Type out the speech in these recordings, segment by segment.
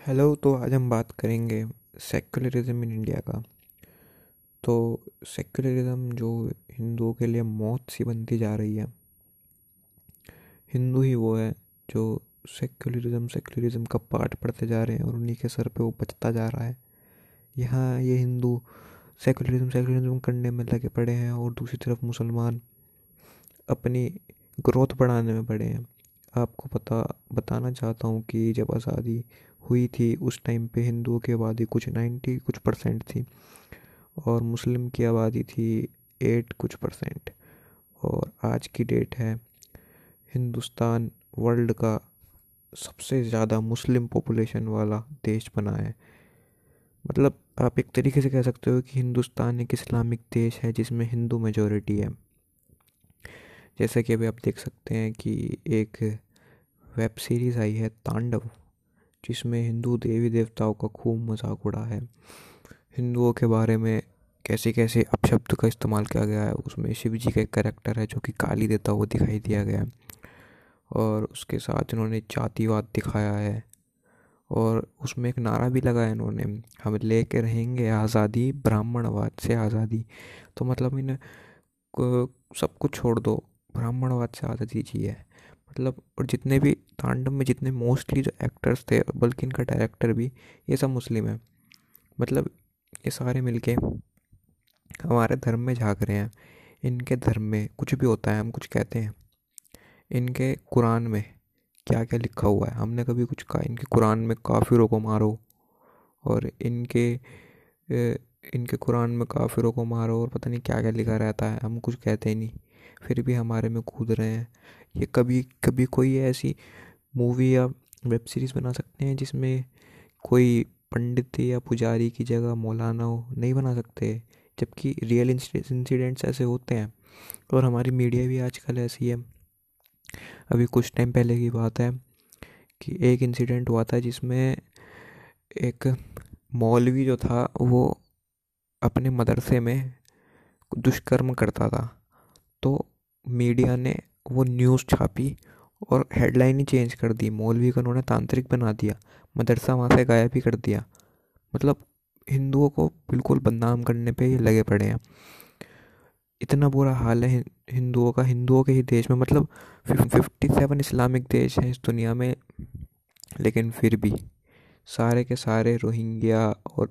Hello तो आज हम बात करेंगे सेक्युलरिज्म इन इंडिया का। तो सेक्युलरिज्म जो हिंदुओं के लिए मौत सी बनती जा रही है, हिंदू ही वो है जो सेक्युलरिज्म सेक्युलरिज्म का पाठ पढ़ते जा रहे हैं और उन्हीं के सर पे वो बचता जा रहा है। यहाँ ये हिंदू सेक्युलरिज्म सेक्युलरिज्म करने में लगे पड़े हैं और दूसरी तरफ़ मुसलमान अपनी ग्रोथ बढ़ाने में पड़े हैं। आपको पता, बताना चाहता हूँ कि जब आज़ादी हुई थी, उस टाइम पे हिंदुओं की आबादी कुछ नाइन्टी कुछ परसेंट थी और मुस्लिम की आबादी थी एट कुछ परसेंट और आज की डेट है हिंदुस्तान वर्ल्ड का सबसे ज़्यादा मुस्लिम पॉपुलेशन वाला देश बना है। मतलब आप एक तरीके से कह सकते हो कि हिंदुस्तान एक इस्लामिक देश है जिसमें हिंदू मेजोरिटी है। जैसे कि अभी आप देख सकते हैं कि एक वेब सीरीज़ आई है तांडव। जिसमें हिंदू देवी देवताओं का खूब मज़ाक उड़ा है। हिंदुओं के बारे में कैसे कैसे अपशब्द का इस्तेमाल किया गया है, उसमें शिव जी का एक करेक्टर है जो कि काली देता हुआ दिखाई दिया गया है। और उसके साथ इन्होंने जातिवाद दिखाया है। और उसमें एक नारा भी लगाया इन्होंने, हम लेके रहेंगे आज़ादी, ब्राह्मणवाद से आज़ादी। तो मतलब इन्हें सब कुछ छोड़ दो, ब्राह्मणवाद से आज़ादी चाहिए। मतलब और जितने भी तांडव में जितने मोस्टली जो एक्टर्स थे, बल्कि इनका डायरेक्टर भी, ये सब मुस्लिम है। मतलब ये सारे मिलके हमारे धर्म में झाँक रहे हैं। इनके धर्म में कुछ भी होता है, हम कुछ कहते हैं। इनके कुरान में क्या क्या लिखा हुआ है? हमने कभी कुछ कहा, इनके कुरान में काफिरों को मारो और इनके इनके कुरान में काफिरों को मारो और पता नहीं क्या क्या लिखा रहता है, हम कुछ कहते ही नहीं। फिर भी हमारे में कूद रहे हैं। ये कभी कभी कोई ऐसी मूवी या वेब सीरीज़ बना सकते हैं जिसमें कोई पंडित या पुजारी की जगह मौलाना हो, नहीं बना सकते, जबकि रियल इंसिडेंट्स ऐसे होते हैं। और हमारी मीडिया भी आजकल ऐसी है। अभी कुछ टाइम पहले की बात है कि एक इंसिडेंट हुआ था जिसमें एक मौलवी जो था, वो अपने मदरसे में दुष्कर्म करता था। तो मीडिया ने वो न्यूज़ छापी और हेडलाइन ही चेंज कर दी। मौलवी को उन्होंने तांत्रिक बना दिया। मदरसा वहाँ से गायब ही कर दिया। मतलब हिंदुओं को बिल्कुल बदनाम करने पे ही लगे पड़े हैं। इतना बुरा हाल है हिंदुओं का। हिंदुओं के ही देश में मतलब फिफ्टी सेवन इस्लामिक देश हैं इस दुनिया में, लेकिन फिर भी सारे के सारे रोहिंग्या और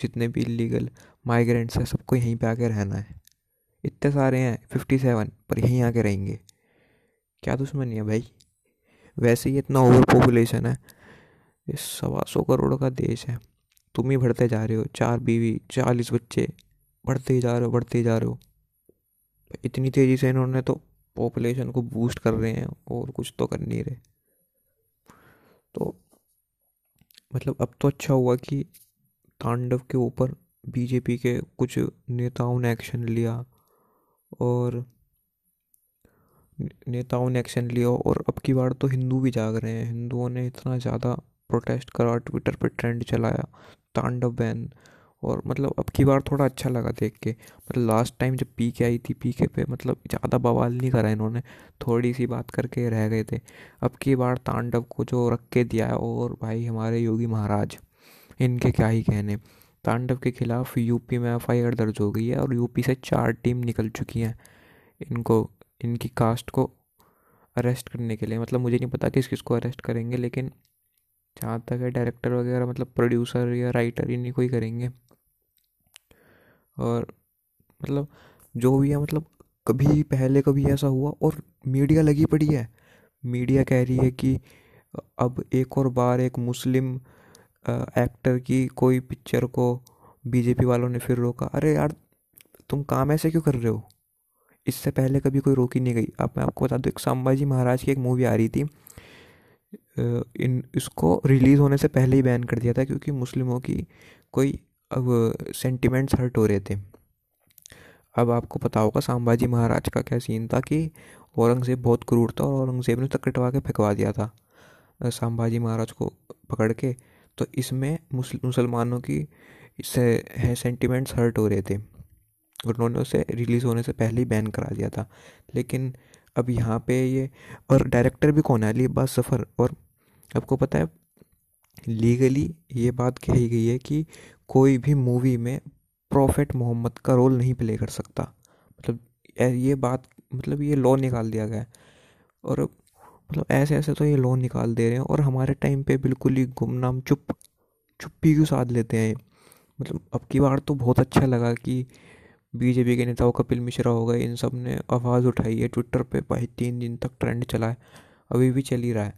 जितने भी इलीगल माइग्रेंट्स हैं, सबको यहीं पे आके रहना है। इतने सारे हैं फिफ्टी सेवन पर यहीं आके रहेंगे। क्या दुश्मनी है भाई? वैसे ही इतना ओवर पॉपुलेशन है। ये सवा सौ करोड़ का देश है। तुम ही बढ़ते जा रहे हो। चार बीवी, चालीस बच्चे। बढ़ते ही जा रहे हो, बढ़ते ही जा रहे हो। इतनी तेज़ी से इन्होंने तो पॉपुलेशन को बूस्ट कर रहे हैं और कुछ तो कर नहीं रहे। तो मतलब अब तो अच्छा हुआ कि तांडव के ऊपर बीजेपी के कुछ नेताओं ने एक्शन लिया और नेताओं ने एक्शन लिया और अब की बार तो हिंदू भी जाग रहे हैं। हिंदुओं ने इतना ज़्यादा प्रोटेस्ट करा ट्विटर पर ट्रेंड चलाया, तांडव बैन और मतलब अब की बार थोड़ा अच्छा लगा देख के। मतलब लास्ट टाइम जब पी के आई थी पी के पे मतलब ज़्यादा बवाल नहीं करा इन्होंने थोड़ी सी बात करके रह गए थे। अब की बार तांडव को जो रख के दिया है और भाई हमारे योगी महाराज, इनके क्या ही कहने। तांडव के खिलाफ यूपी में एफआईआर दर्ज हो गई है और यूपी से चार टीम निकल चुकी हैं। इनको इनकी कास्ट को अरेस्ट करने के लिए। मतलब मुझे नहीं पता किस किस को अरेस्ट करेंगे, लेकिन जहाँ तक है डायरेक्टर वगैरह मतलब प्रोड्यूसर या राइटर, इन्हीं को ही करेंगे। और मतलब जो भी है मतलब कभी पहले कभी ऐसा हुआ और मीडिया लगी पड़ी है। मीडिया कह रही है कि अब एक और बार एक मुस्लिम एक्टर की कोई पिक्चर को बीजेपी वालों ने फिर रोका। अरे यार, तुम काम ऐसे क्यों कर रहे हो? इससे पहले कभी कोई रोकी नहीं गई। अब मैं आपको बता दूँ, एक संभाजी महाराज की एक मूवी आ रही थी। इन, इसको रिलीज़ होने से पहले ही बैन कर दिया था क्योंकि मुस्लिमों की कोई अब सेंटिमेंट्स हर्ट हो रहे थे। अब आपको पता होगा संभाजी महाराज का क्या सीन था कि औरंगज़ेब बहुत क्रूर था और औरंगज़ेब ने तक कटवा के फेंकवा दिया था संभाजी महाराज को पकड़ के। तो इसमें मुसलमानों की इससे है सेंटिमेंट्स हर्ट हो रहे थे। उन्होंने उसे रिलीज़ होने से पहले ही बैन करा दिया था। लेकिन अब यहाँ पे ये और डायरेक्टर भी कौन है? अली अब्बास सफ़र और आपको पता है लीगली ये बात कही गई है कि कोई भी मूवी में प्रॉफिट मोहम्मद का रोल नहीं प्ले कर सकता। मतलब ये बात मतलब ये लॉ निकाल दिया गया है। और मतलब ऐसे ऐसे तो ये लॉ निकाल दे रहे हैं और हमारे टाइम पे बिल्कुल ही गुमनाम चुप चुप्पी क्यों साध लेते हैं मतलब अब की बार तो बहुत अच्छा लगा कि बीजेपी के नेताओं कपिल मिश्रा हो गए इन सबने आवाज़ उठाई है ट्विटर पे, भाई तीन दिन तक ट्रेंड चला है, अभी भी चल ही रहा है।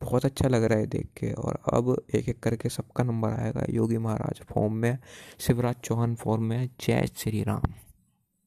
बहुत अच्छा लग रहा है देख के और अब एक एक करके सबका नंबर आएगा। योगी महाराज फॉर्म में शिवराज चौहान फॉर्म में जय श्री राम।